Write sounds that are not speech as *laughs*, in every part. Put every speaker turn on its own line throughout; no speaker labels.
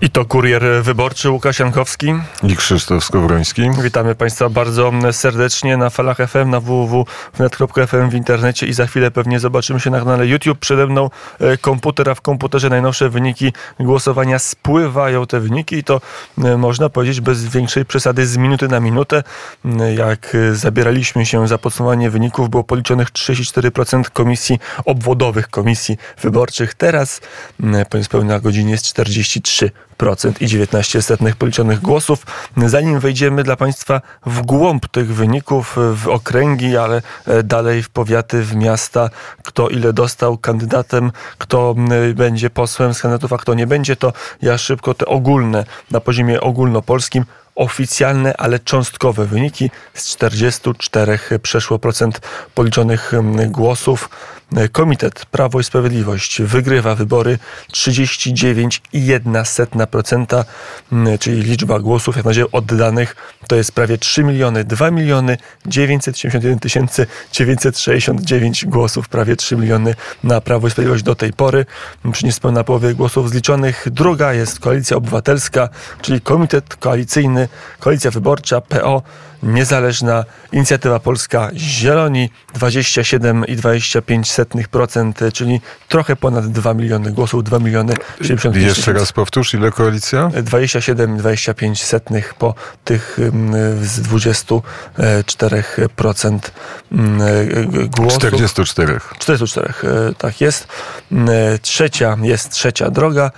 I to kurier wyborczy Łukasz Jankowski
i Krzysztof Skowroński.
Witamy Państwa bardzo serdecznie na falach FM, na www.net.fm w internecie i za chwilę pewnie zobaczymy się na kanale YouTube. Przede mną e, komputer, a w komputerze najnowsze wyniki głosowania spływają te wyniki i to e, można powiedzieć bez większej przesady z minuty na minutę. E, jak zabieraliśmy się za podsumowanie wyników, było policzonych 34% komisji obwodowych, komisji wyborczych. Teraz po niespełna godzinie jest 43% i 19 setnych policzonych głosów. Zanim wejdziemy dla Państwa w głąb tych wyników, w okręgi, ale e, dalej w powiaty, w miasta, kto ile dostał kandydatem, kto będzie posłem z kandydatów, a kto nie będzie, to ja szybko te ogólne, na poziomie ogólnopolskim oficjalne, ale cząstkowe wyniki. Z 44 przeszło procent policzonych głosów. Komitet Prawo i Sprawiedliwość wygrywa wybory 39,1%, czyli liczba głosów, jak na razie oddanych, to jest prawie 3 miliony, 2 miliony 971 tysięcy 969 głosów, prawie 3 miliony na Prawo i Sprawiedliwość do tej pory, przy niespełna połowie głosów zliczonych. Druga jest Koalicja Obywatelska, czyli Komitet Koalicyjny, Koalicja Wyborcza, PO, Niezależna Inicjatywa Polska Zieloni 27,25%, czyli trochę ponad 2 miliony głosów, 2 miliony 70
Jeszcze raz powtórz, ile koalicja?
27,25 po tych z 24% głosów.
44.
44, tak jest. Trzecia jest trzecia droga,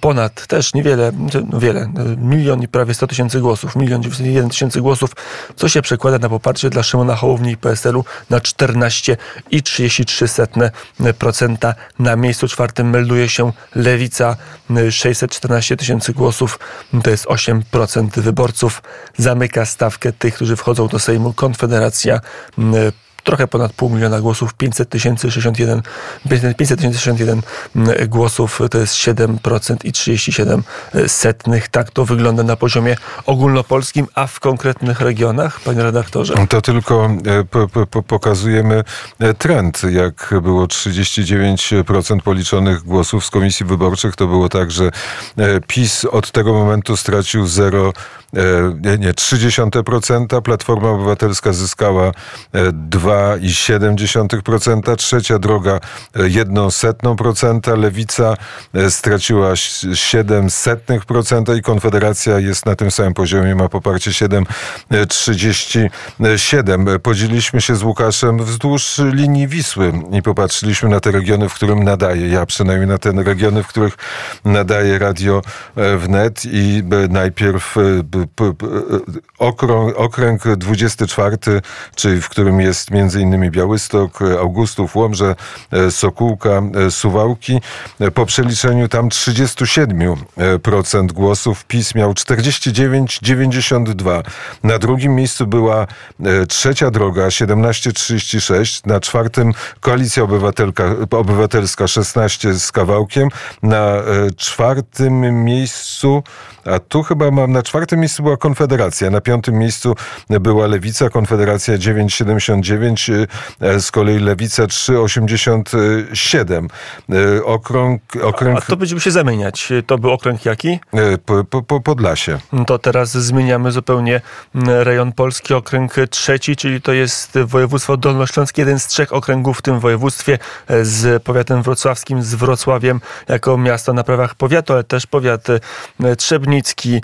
ponad też niewiele, no wiele, milion i prawie 100 tysięcy głosów, milion 91 tysięcy głosów co się przekłada na poparcie dla Szymona Hołowni i PSL-u na 14,33%. Na miejscu czwartym melduje się Lewica, 614 tysięcy głosów, to jest 8% wyborców. Zamyka stawkę tych, którzy wchodzą do Sejmu Konfederacja trochę ponad pół miliona głosów, 500 tysięcy 61, 500 61 mm, głosów, to jest 7% i 37 setnych. Tak to wygląda na poziomie ogólnopolskim, a w konkretnych regionach, panie redaktorze?
To tylko e, po, po, pokazujemy e, trend. Jak było 39% policzonych głosów z komisji wyborczych, to było tak, że e, PiS od tego momentu stracił 0 nie, nie 0,3%, Platforma Obywatelska zyskała 2,7%, trzecia droga 1,1%, Lewica straciła 0,07% i Konfederacja jest na tym samym poziomie, ma poparcie 7,37. Podzieliliśmy się z Łukaszem wzdłuż linii Wisły i popatrzyliśmy na te regiony, w którym nadaje, ja przynajmniej na te regiony, w których nadaje radio wnet i najpierw okrąg, okręg 24, czyli w którym jest między innymi Białystok, Augustów, Łomże, e, Sokółka, e, Suwałki. Po przeliczeniu tam 37% głosów, PiS miał 49,92. Na drugim miejscu była e, trzecia droga 17,36. Na czwartym Koalicja Obywatelka, Obywatelska 16 z kawałkiem. Na czwartym miejscu, a tu chyba mam na czwartym miejscu była Konfederacja. Na piątym miejscu była Lewica, Konfederacja 9,79, e, z kolei Lewica 3,87. E, okrąg,
okręg... A to będziemy się zamieniać. To był okręg jaki? E,
po, po, po Podlasie.
To teraz zmieniamy zupełnie rejon Polski. Okręg trzeci, czyli to jest województwo dolnośląskie, jeden z trzech okręgów w tym województwie z powiatem wrocławskim, z Wrocławiem jako miasto na prawach powiatu, ale też powiat trzebnicki,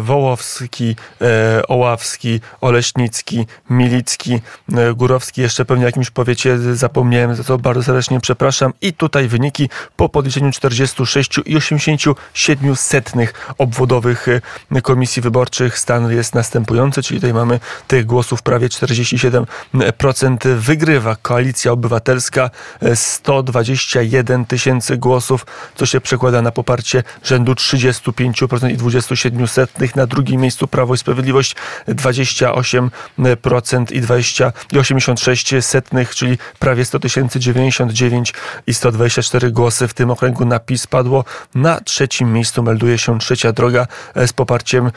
Wołowski, e, Oławski, Oleśnicki, Milicki, e, Górowski, jeszcze pewnie jakimś powiecie zapomniałem, za co bardzo serdecznie przepraszam. I tutaj wyniki po podliczeniu 46 i 87 setnych obwodowych e, komisji wyborczych. Stan jest następujący, czyli tutaj mamy tych głosów prawie 47% wygrywa Koalicja Obywatelska 121 tysięcy głosów, co się przekłada na poparcie rzędu 35% i 27 setnych na drugim miejscu Prawo i Sprawiedliwość 28% i 20 i 82 86 setnych, czyli prawie 100 tysięcy 99 i 124 głosy w tym okręgu na PiS padło. Na trzecim miejscu melduje się trzecia droga z poparciem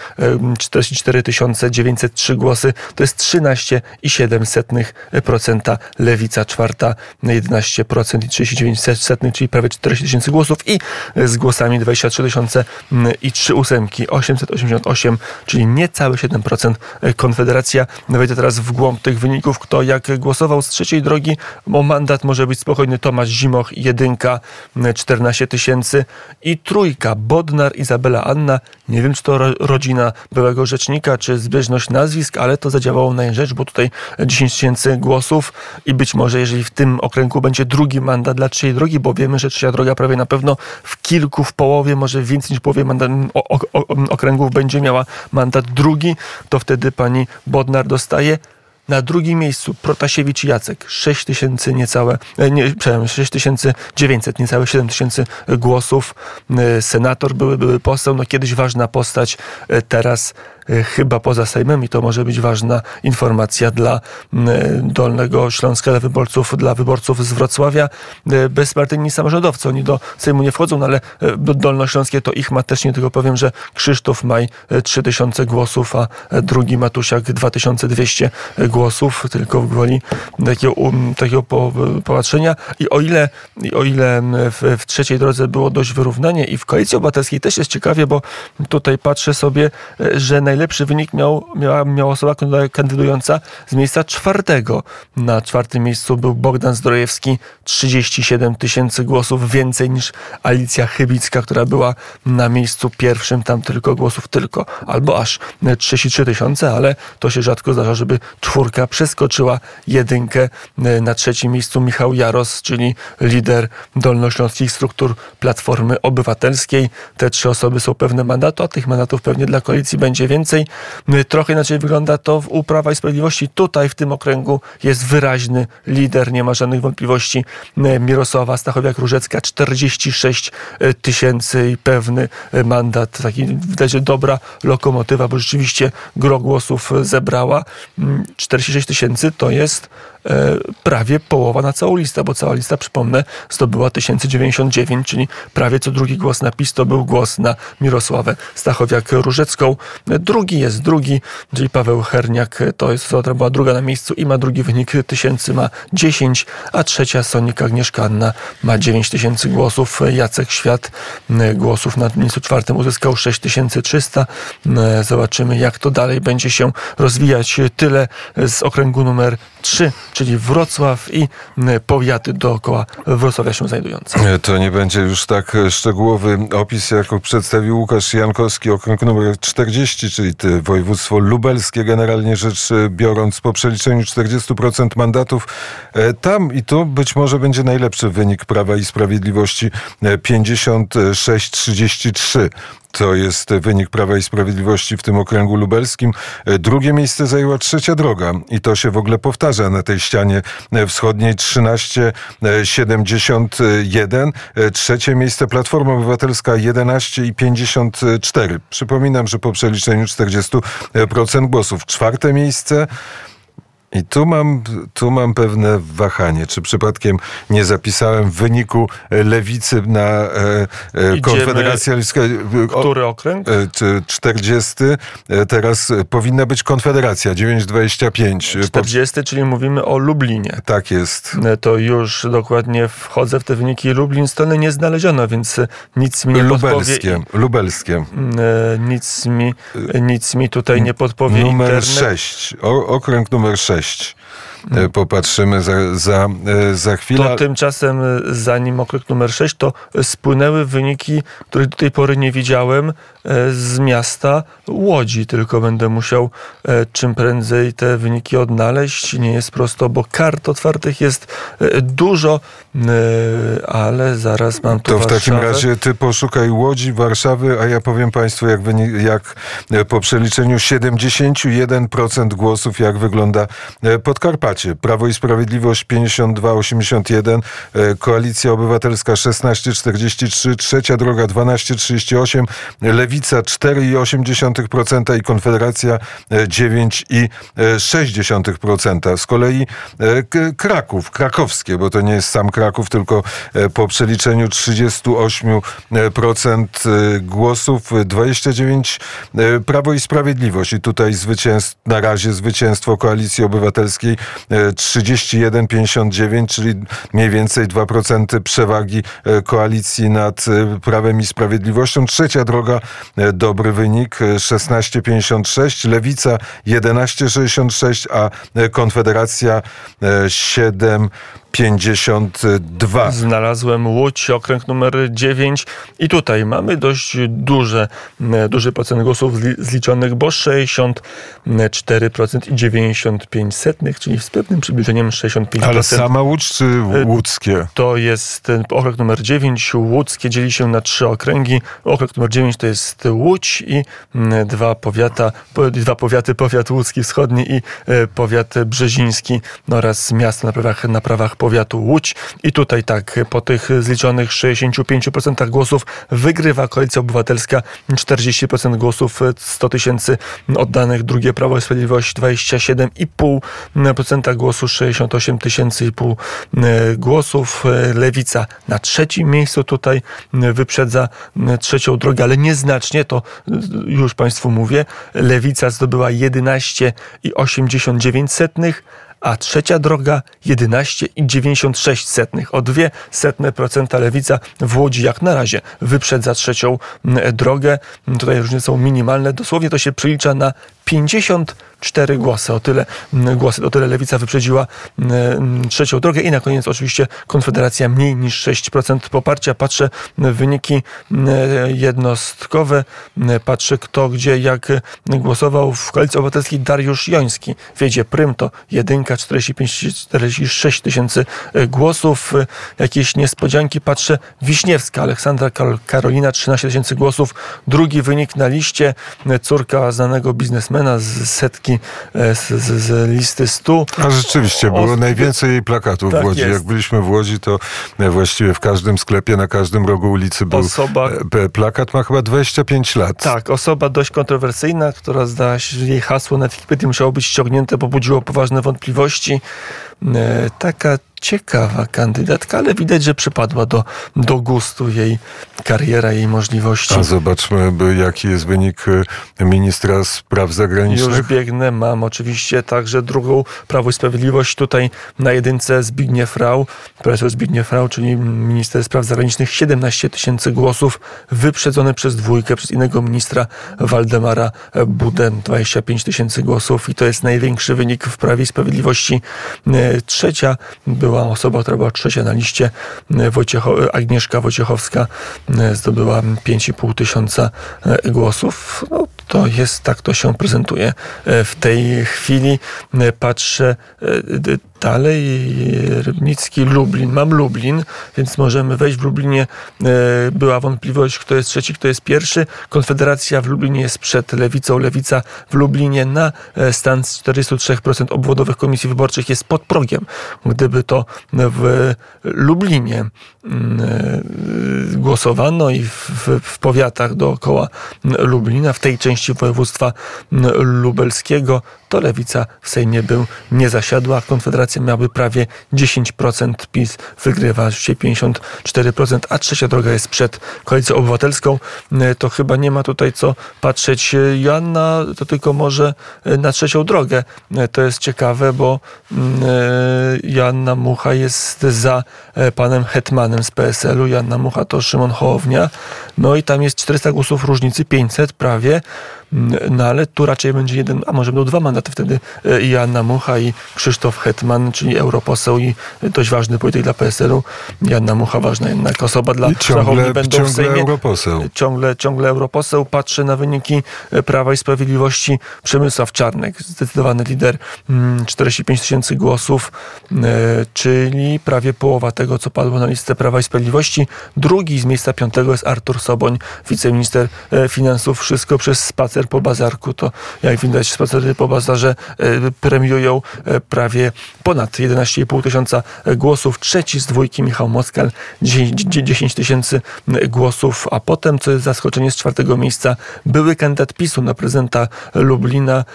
44 903 głosy. To jest 13,7% lewica czwarta 11% i 39 setnych, czyli prawie 40 tysięcy głosów i z głosami 23 tysiące i 3 ósemki 888, czyli niecałe 7% Konfederacja. Wejdę teraz w głąb tych wyników, kto jak głosował z trzeciej drogi, bo mandat może być spokojny Tomasz Zimoch, jedynka 14 tysięcy i trójka Bodnar, Izabela Anna. Nie wiem, czy to rodzina byłego rzecznika, czy zbieżność nazwisk, ale to zadziałało na rzecz, bo tutaj 10 tysięcy głosów i być może, jeżeli w tym okręgu będzie drugi mandat dla trzeciej drogi, bo wiemy, że trzecia droga prawie na pewno w kilku, w połowie, może więcej niż połowie mandat, okręgów będzie miała mandat drugi, to wtedy pani Bodnar dostaje na drugim miejscu Protasiewicz Jacek 6 tysięcy niecałe, e, nie, przepraszam, 6 tysięcy 900, niecałe 7 tysięcy głosów. E, senator były, były poseł, no kiedyś ważna postać, e, teraz chyba poza Sejmem i to może być ważna informacja dla Dolnego Śląska, dla wyborców, dla wyborców z Wrocławia. E, bezpartyjni samorządowcy, oni do Sejmu nie wchodzą, no ale e, Dolnośląskie to ich ma też nie tylko powiem, że Krzysztof Maj 3000 głosów, a drugi Matusiak 2200 głosów, tylko w gwoli takiego, um, takiego popatrzenia. I o ile, i o ile w, w trzeciej drodze było dość wyrównanie i w Koalicji Obywatelskiej też jest ciekawie, bo tutaj patrzę sobie, że naj najlepszy wynik miał, miała, miała osoba kandydująca z miejsca czwartego. Na czwartym miejscu był Bogdan Zdrojewski, 37 tysięcy głosów, więcej niż Alicja Chybicka, która była na miejscu pierwszym, tam tylko głosów tylko, albo aż 33 tysiące, ale to się rzadko zdarza, żeby czwórka przeskoczyła jedynkę. Na trzecim miejscu Michał Jaros, czyli lider dolnośląskich struktur Platformy Obywatelskiej. Te trzy osoby są pewne mandatu, a tych mandatów pewnie dla koalicji będzie więcej więcej. No trochę inaczej wygląda to u Prawa i Sprawiedliwości. Tutaj w tym okręgu jest wyraźny lider, nie ma żadnych wątpliwości. Mirosława Stachowiak-Różecka 46 e, tysięcy i pewny mandat. Taki widać, dobra lokomotywa, bo rzeczywiście gro głosów zebrała. 46 mm, tysięcy to jest prawie połowa na całą listę, bo cała lista, przypomnę, zdobyła 1099, czyli prawie co drugi głos na PiS to był głos na Mirosławę Stachowiak-Różecką. Drugi jest drugi, czyli Paweł Herniak, to jest która była druga na miejscu i ma drugi wynik tysięcy, ma 10, a trzecia Sonika Agnieszka Anna ma 9 tysięcy głosów. Jacek Świat e, głosów na miejscu czwartym uzyskał 6300. E, zobaczymy, jak to dalej będzie się rozwijać. Tyle z okręgu numer 3 czyli Wrocław i powiaty dookoła Wrocławia się znajdujące.
To nie będzie już tak szczegółowy opis, jak przedstawił Łukasz Jankowski, okręg numer 40, czyli województwo lubelskie, generalnie rzecz biorąc, po przeliczeniu 40% mandatów. E, tam i tu być może będzie najlepszy wynik Prawa i Sprawiedliwości 56-33 to jest wynik Prawa i Sprawiedliwości w tym okręgu lubelskim. Drugie miejsce zajęła trzecia droga i to się w ogóle powtarza na tej ścianie wschodniej 13,71. Trzecie miejsce Platforma Obywatelska 11,54. Przypominam, że po przeliczeniu 40% głosów. Czwarte miejsce i tu mam, tu mam pewne wahanie. Czy przypadkiem nie zapisałem w wyniku lewicy na e, e, Konfederacja Lewicka?
Który okręg? E,
40. E, teraz powinna być Konfederacja 925.
40, po... czyli mówimy o Lublinie.
Tak jest.
E, to już dokładnie wchodzę w te wyniki. Lublin strony nie znaleziono, więc nic mi nie
Lubelskie,
podpowie.
Lubelskie.
E, nic mi, nic mi tutaj nie podpowie
Numer
internet.
6. O, okręg numer 6. 6. E, popatrzymy za, za, e, za chwilę.
To tymczasem, e, zanim okręg numer 6, to spłynęły wyniki, których do tej pory nie widziałem, z miasta Łodzi. Tylko będę musiał czym prędzej te wyniki odnaleźć. Nie jest prosto, bo kart otwartych jest dużo, ale zaraz mam tu
To w
Warszawę.
takim razie ty poszukaj Łodzi, Warszawy, a ja powiem Państwu, jak, wynik, jak po przeliczeniu 71% głosów, jak wygląda Podkarpacie. Podkarpacie. Prawo i Sprawiedliwość 52,81, e, Koalicja Obywatelska 16,43, Trzecia Droga 12,38, Lewica 4,8% i Konfederacja e, 9,6%. Z kolei e, Kraków, krakowskie, bo to nie jest sam Kraków, tylko e, po przeliczeniu 38% e, głosów, e, 29 e, Prawo i Sprawiedliwość. I tutaj zwycięstw, na razie zwycięstwo Koalicji Obywatelskiej e, E, 31,59, czyli mniej więcej 2% przewagi e, koalicji nad e, Prawem i Sprawiedliwością. Trzecia droga, dobry wynik 16,56, Lewica 11,66, a Konfederacja 7 52.
Znalazłem Łódź, okręg numer 9 i tutaj mamy dość duże, e, duży procent głosów zliczonych, bo 64% i 95 setnych, czyli z pewnym przybliżeniem 65%.
Ale sama Łódź czy e, Łódzkie?
To jest e, okręg numer 9, Łódzkie dzieli się na trzy okręgi. Okręg numer 9 to jest Łódź i dwa powiata, dwa powiaty, powiat łódzki wschodni i powiat brzeziński oraz miasto na prawach, na prawach powiatu Łódź. I tutaj tak, po tych zliczonych 65% głosów wygrywa Koalicja Obywatelska 40% głosów, e, 100 tysięcy oddanych, drugie Prawo i Sprawiedliwość 27,5% głosów, 68 tysięcy i pół e, głosów. Lewica na trzecim miejscu tutaj e, wyprzedza e, trzecią drogę, ale nieznacznie, to już Państwu mówię. Lewica zdobyła 11,89 a trzecia droga 11,96. O dwie setne procenta lewica w Łodzi jak na razie wyprzedza trzecią mm, drogę. Tutaj różnice są minimalne. Dosłownie to się przylicza na 54 głosy. O tyle mm, głosy, o tyle lewica wyprzedziła mm, trzecią drogę i na koniec oczywiście Konfederacja mniej niż 6% poparcia. Patrzę wyniki mm, jednostkowe. Mm, Patrzę kto gdzie jak głosował w Koalicji Obywatelskiej Dariusz Joński. Wiedzie prym to jedynka 45, 46 tysięcy e, głosów. Jakieś niespodzianki patrzę. Wiśniewska Aleksandra Karol- Karolina 13 tysięcy głosów. Drugi wynik na liście. Córka znanego biznesmena z setki e, z, z, z listy 100.
A rzeczywiście, było
Os-
najwięcej jej plakatów
Tak
w Łodzi.
jest.
Jak byliśmy w Łodzi, to e, właściwie w każdym sklepie, na każdym rogu ulicy był
Osoba-
e, plakat. Ma chyba 25 lat.
Tak, osoba dość kontrowersyjna, która zdała się, że jej hasło na Wikipedii musiało być ściągnięte, bo budziło poważne wątpliwości. Taka ciekawa kandydatka, ale widać, że przypadła do, do gustu jej kariera, jej możliwości.
A zobaczmy, jaki jest wynik e, ministra spraw
Już
zagranicznych.
biegnę, mam oczywiście także drugą Prawo i Sprawiedliwość. Tutaj na jedynce Zbigniew Rau, profesor Zbigniew Rau, czyli minister spraw zagranicznych, 17 tysięcy głosów, wyprzedzony przez dwójkę, przez innego ministra Waldemara Budę, 25 tysięcy głosów i to jest największy wynik w Prawie i Sprawiedliwości. E, Trzecia była osoba, która była trzecia na liście, e, Wojciecho, Agnieszka Wojciechowska e, zdobyła 5,5 tysiąca e, głosów. No, to jest, tak to się prezentuje e, w tej chwili. E, Patrzę e, dalej, e, Rybnicki, Lublin. Mam Lublin, więc możemy wejść w Lublinie. e, Była wątpliwość, kto jest trzeci, kto jest pierwszy. Konfederacja w Lublinie jest przed Lewicą. Lewica w Lublinie na e, stan z 43% obwodowych komisji wyborczych jest pod progiem. Gdyby to w Lublinie mm, głosowano i w, w, w powiatach dookoła Lublina, w tej części województwa lubelskiego, to lewica w Sejmie był nie zasiadła. Konfederacja miałaby prawie 10%, PiS wygrywa dzisiaj 54%, a trzecia droga jest przed Koalicją Obywatelską. E, To chyba nie ma tutaj co patrzeć. E, Joanna to tylko może e, na trzecią drogę. To jest ciekawe, bo mm, Joanna Mucha jest za panem Hetmanem z PSL-u. Joanna Mucha to Szymon Hołownia. No i tam jest 400 głosów różnicy, 500 prawie. Mm, No ale tu raczej będzie jeden, a może będą dwa mandaty wtedy e, i Joanna Mucha i Krzysztof Hetman, czyli europoseł i dość ważny polityk dla PSL-u. Joanna Mucha ważna jednak osoba dla
ciągle,
będą w
ciągle
Sejmie.
europoseł.
Ciągle, ciągle europoseł. Patrzy na wyniki e, Prawa i Sprawiedliwości. Przemysław Czarnek, zdecydowany lider, mm, 45 tysięcy głosów, e, czyli prawie połowa tego, co padło na listę Prawa i Sprawiedliwości. Drugi z miejsca piątego jest Artur Soboń, wiceminister finansów. Wszystko przez spacer po bazarku. To jak widać, spacery po bazarku sondaże premiują prawie ponad 11,5 tysiąca głosów. Trzeci z dwójki Michał Moskal 10 tysięcy głosów, a potem, co jest zaskoczenie, z czwartego miejsca były kandydat PiSu na prezydenta Lublina,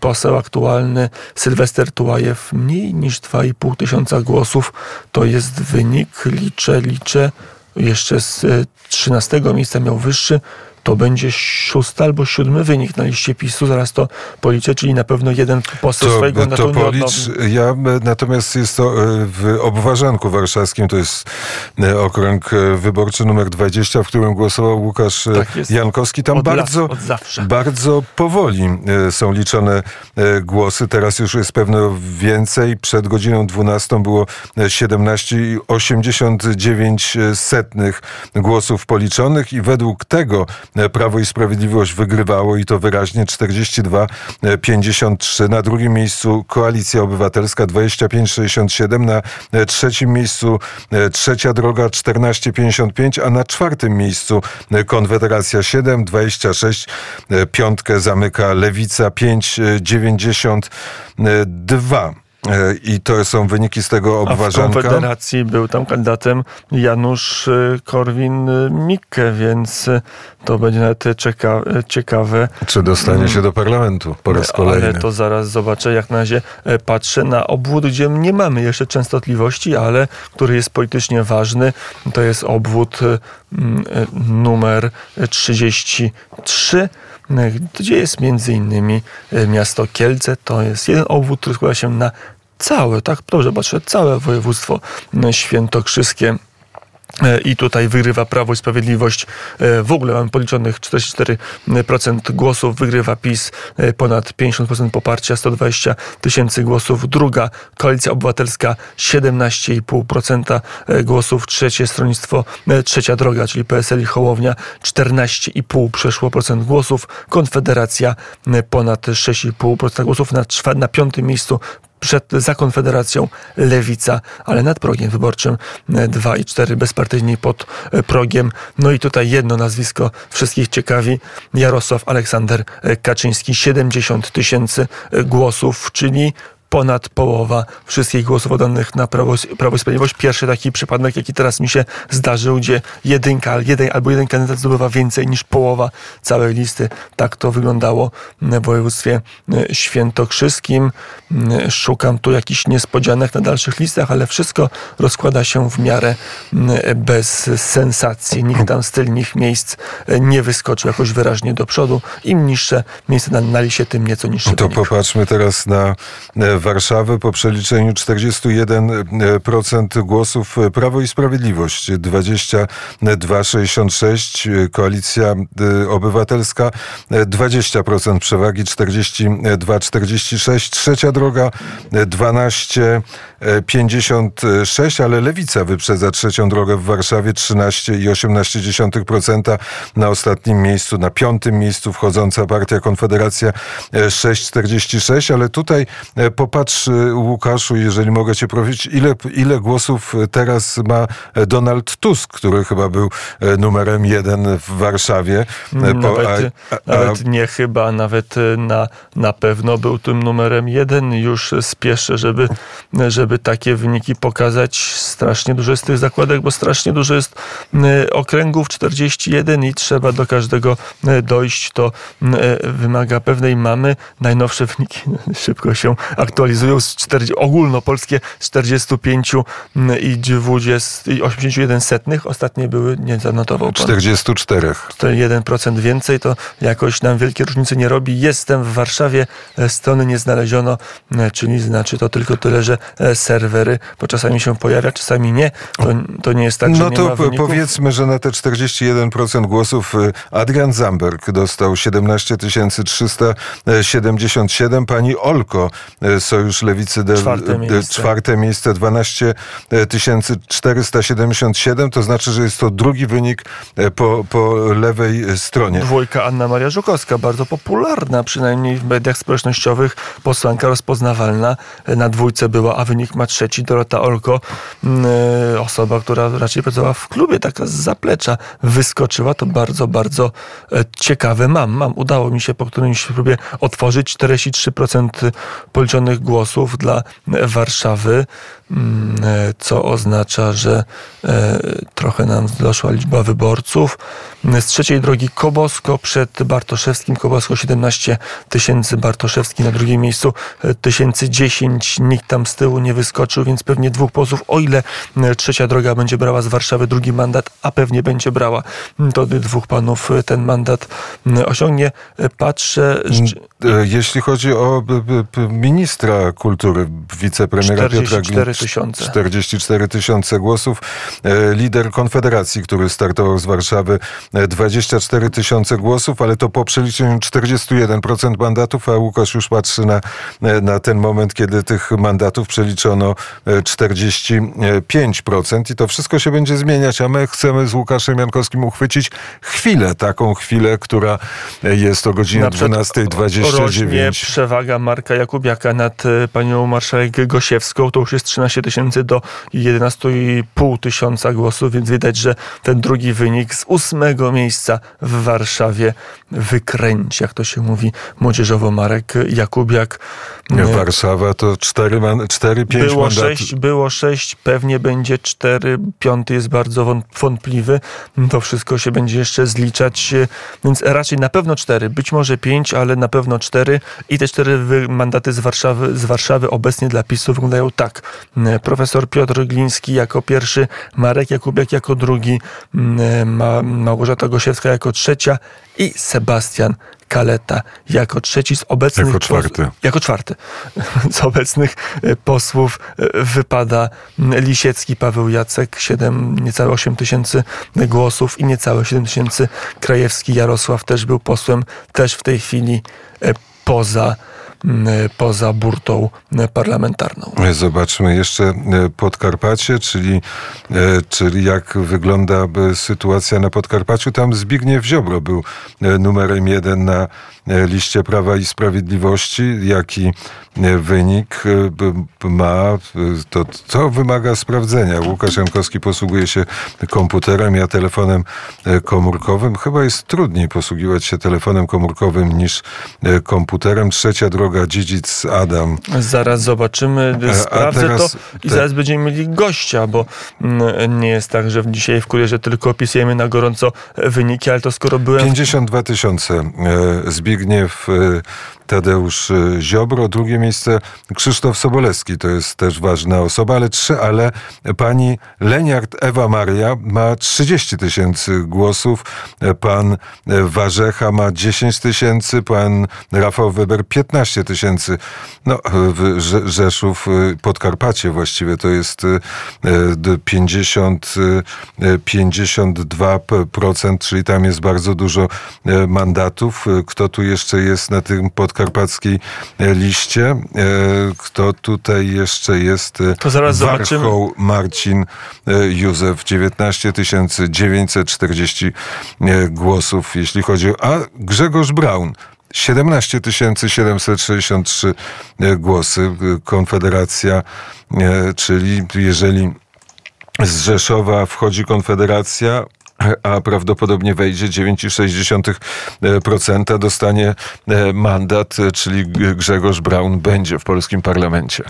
poseł aktualny Sylwester Tułajew, mniej niż 2,5 tysiąca głosów. To jest wynik, liczę, liczę, jeszcze z 13 miejsca miał wyższy to będzie szósty albo siódmy wynik na liście PiSu. Zaraz to policzę, czyli na pewno jeden poseł to, swojego
to policz, Ja natomiast jest to e, w Obwarzanku Warszawskim, to jest e, okręg e, wyborczy numer 20, w którym głosował Łukasz tak Jankowski. Tam
od
bardzo,
lat,
bardzo powoli są liczone głosy. Teraz już jest pewno więcej. Przed godziną 12 było 17,89 setnych głosów policzonych i według tego Prawo i Sprawiedliwość wygrywało i to wyraźnie 42-53. Na drugim miejscu Koalicja Obywatelska 25-67. Na e, trzecim miejscu e, Trzecia Droga 14-55, a na czwartym miejscu Konfederacja 7-26. Piątkę zamyka Lewica 5-92. E, I to są wyniki z tego obważanka.
A w Konfederacji był tam kandydatem Janusz e, Korwin-Mikke, więc e, to będzie nawet cieka ciekawe.
Czy dostanie się do parlamentu po raz kolejny?
Ale to zaraz zobaczę. Jak na razie patrzę na obwód, gdzie nie mamy jeszcze częstotliwości, ale który jest politycznie ważny. To jest obwód numer 33 gdzie jest między innymi miasto Kielce. To jest jeden obwód, który składa się na całe, tak dobrze patrzę, całe województwo świętokrzyskie. E, I tutaj wygrywa Prawo i Sprawiedliwość. E, w ogóle mamy policzonych 44% głosów. Wygrywa PiS e, ponad 50% poparcia, 120 tysięcy głosów. Druga Koalicja Obywatelska 17,5% głosów. Trzecie stronnictwo, trzecia droga, czyli PSL i Hołownia 14,5 przeszło procent głosów. Konfederacja ponad 6,5% głosów. Na, na piątym miejscu przed, za Konfederacją Lewica, ale nad progiem wyborczym 2 i 4 bezpartyjni pod e, progiem. No i tutaj jedno nazwisko wszystkich ciekawi. Jarosław Aleksander Kaczyński, 70 tysięcy głosów, czyli ponad połowa wszystkich głosów oddanych na Prawo, Prawo i Sprawiedliwość. Pierwszy taki przypadek, jaki teraz mi się zdarzył, gdzie jedynka jeden, albo jeden kandydat zdobywa więcej niż połowa całej listy. Tak to wyglądało w województwie e, świętokrzyskim. E, szukam tu jakichś niespodzianek na dalszych listach, ale wszystko rozkłada się w miarę e, bez sensacji. Nikt tam z tylnych miejsc nie wyskoczył jakoś wyraźnie do przodu. Im niższe miejsce na, na liście, tym nieco niższe.
To wynik. popatrzmy teraz na Warszawy po przeliczeniu 41% głosów Prawo i Sprawiedliwość, 22,66 Koalicja Obywatelska, 20% przewagi, 42,46 Trzecia Droga, 12,56, ale Lewica wyprzedza Trzecią Drogę w Warszawie, 13,18% na ostatnim miejscu, na piątym miejscu wchodząca partia Konfederacja 6,46, ale tutaj po popatrz, y, Łukaszu, jeżeli mogę cię prosić, ile, ile głosów teraz ma Donald Tusk, który chyba był e, numerem jeden w Warszawie.
E, nawet, a, a, nawet nie chyba, nawet e, na, na pewno był tym numerem jeden. Już spieszę, żeby, żeby takie wyniki pokazać. Strasznie dużo jest tych zakładek, bo strasznie dużo jest okręgów, 41 i trzeba do każdego dojść. To wymaga pewnej mamy. Najnowsze wyniki *laughs* szybko się aktualizują aktualizują z 40, ogólnopolskie z 45 mm, i 20 i 81 setnych. Ostatnie były, nie zanotował
pan. 44.
1% więcej, to jakoś nam wielkie różnice nie robi. Jestem w Warszawie, e, strony nie znaleziono, e, czyli znaczy to tylko tyle, że e, serwery, bo czasami się pojawia, czasami nie. To, to nie jest tak, że
No to powiedzmy, że na te 41% głosów Adrian Zamberg dostał 17 377, pani Olko z Sojusz Lewicy de,
Czwarte miejsce.
czwarte miejsce 12 477, to znaczy, że jest to drugi wynik e, po, po lewej stronie.
Dwójka Anna Maria Żukowska, bardzo popularna, przynajmniej w mediach społecznościowych, posłanka rozpoznawalna na dwójce była, a wynik ma trzeci. Dorota Olko, mm, e, osoba, która raczej pracowała w klubie, taka z zaplecza, wyskoczyła. To bardzo, bardzo e, ciekawe. Mam, mam, udało mi się po którymś próbie otworzyć 43% policzonych głosów dla Warszawy, mm, e, co oznacza, że e, trochę nam doszła liczba wyborców. Z trzeciej drogi Kobosko przed Bartoszewskim. Kobosko 17 tysięcy, Bartoszewski na drugim miejscu e, tysięcy 10. Nikt tam z tyłu nie wyskoczył, więc pewnie dwóch posłów, o ile trzecia droga będzie brała z Warszawy drugi mandat, a pewnie będzie brała, m, to dwóch panów ten mandat m, osiągnie. Patrzę,
Jeśli chodzi o b, ministra kultury, wicepremiera Piotra
44
Glin-
tysiące.
44 tysiące głosów. E, Lider Konfederacji, który startował z Warszawy, e, 24 tysiące głosów, ale to po przeliczeniu 41% mandatów, a Łukasz już patrzy na, e, na ten moment, kiedy tych mandatów przeliczono e, 45% i to wszystko się będzie zmieniać, a my chcemy z Łukaszem Jankowskim uchwycić chwilę, taką chwilę, która e, jest o godzinie
Na przykład
12.29.
Rośnie przewaga Marka Jakubiaka nad e, panią marszałek Gosiewską. To już jest 13 tysięcy do 11,5 tysiąca głosów, więc widać, że ten drugi wynik z ósmego miejsca w Warszawie wykręci, jak to się mówi młodzieżowo Marek Jakubiak.
Nie, Warszawa to 4, man, 4 5
Było
mandatów.
sześć, było sześć, pewnie będzie cztery, piąty jest bardzo wąt- wątpliwy. To wszystko się będzie jeszcze zliczać, e, więc raczej na pewno cztery, być może pięć, ale na pewno cztery. I te cztery wy- mandaty z Warszawy, z Warszawy obecnie dla PiSu wyglądają tak. E, Profesor Piotr Gliński jako pierwszy, Marek Jakubiak jako drugi, m, e, Ma- Małgorzata Gosiewska jako trzecia i Sebastian Kaleta jako trzeci z obecnych
Jako czwarty.
jako czwarty *laughs* z obecnych e, posłów e, wypada m, Lisiecki, Paweł Jacek, 7, niecałe 8 tysięcy głosów i niecałe 7 tysięcy Krajewski. Jarosław też był posłem, też w tej chwili e, poza, poza burtą parlamentarną.
Zobaczmy jeszcze e, Podkarpacie, czyli, e, czyli jak wygląda sytuacja na Podkarpaciu. Tam Zbigniew Ziobro był numerem jeden na liście Prawa i Sprawiedliwości. Jaki wynik ma, to, to wymaga sprawdzenia. Łukasz Jankowski posługuje się komputerem, ja telefonem komórkowym. Chyba jest trudniej posługiwać się telefonem komórkowym niż komputerem. Trzecia droga, dziedzic Adam.
Zaraz zobaczymy, sprawdzę
teraz
to i
te-
zaraz będziemy mieli gościa, bo mm, nie jest tak, że dzisiaj w kurierze tylko opisujemy na gorąco wyniki, ale to skoro byłem
52 tysiące. E, Zbigniew e, Tadeusz e, Ziobro. Drugie miejsce Krzysztof Sobolewski. To jest też ważna osoba, ale trzy, ale pani Leniart Ewa Maria ma 30 tysięcy głosów. Pan Warzecha ma 10 tysięcy. Pan Rafał Weber 15 tysięcy. No, Rzeszów, e, Podkarpacie właściwie to jest e, d- 50, e, 52%, czyli tam jest bardzo dużo mandatów. Kto tu jeszcze jest na tym podkarpackiej liście? E, Kto tutaj jeszcze jest? E,
To zaraz zobaczymy.
Marcin e, Józef, 19 940 e, głosów, jeśli chodzi o... A Grzegorz Braun, 17 763 e, głosy. Konfederacja, czyli jeżeli z Rzeszowa wchodzi Konfederacja, a prawdopodobnie wejdzie 9,6%, dostanie e, mandat, e, czyli Grzegorz Braun będzie w polskim parlamencie.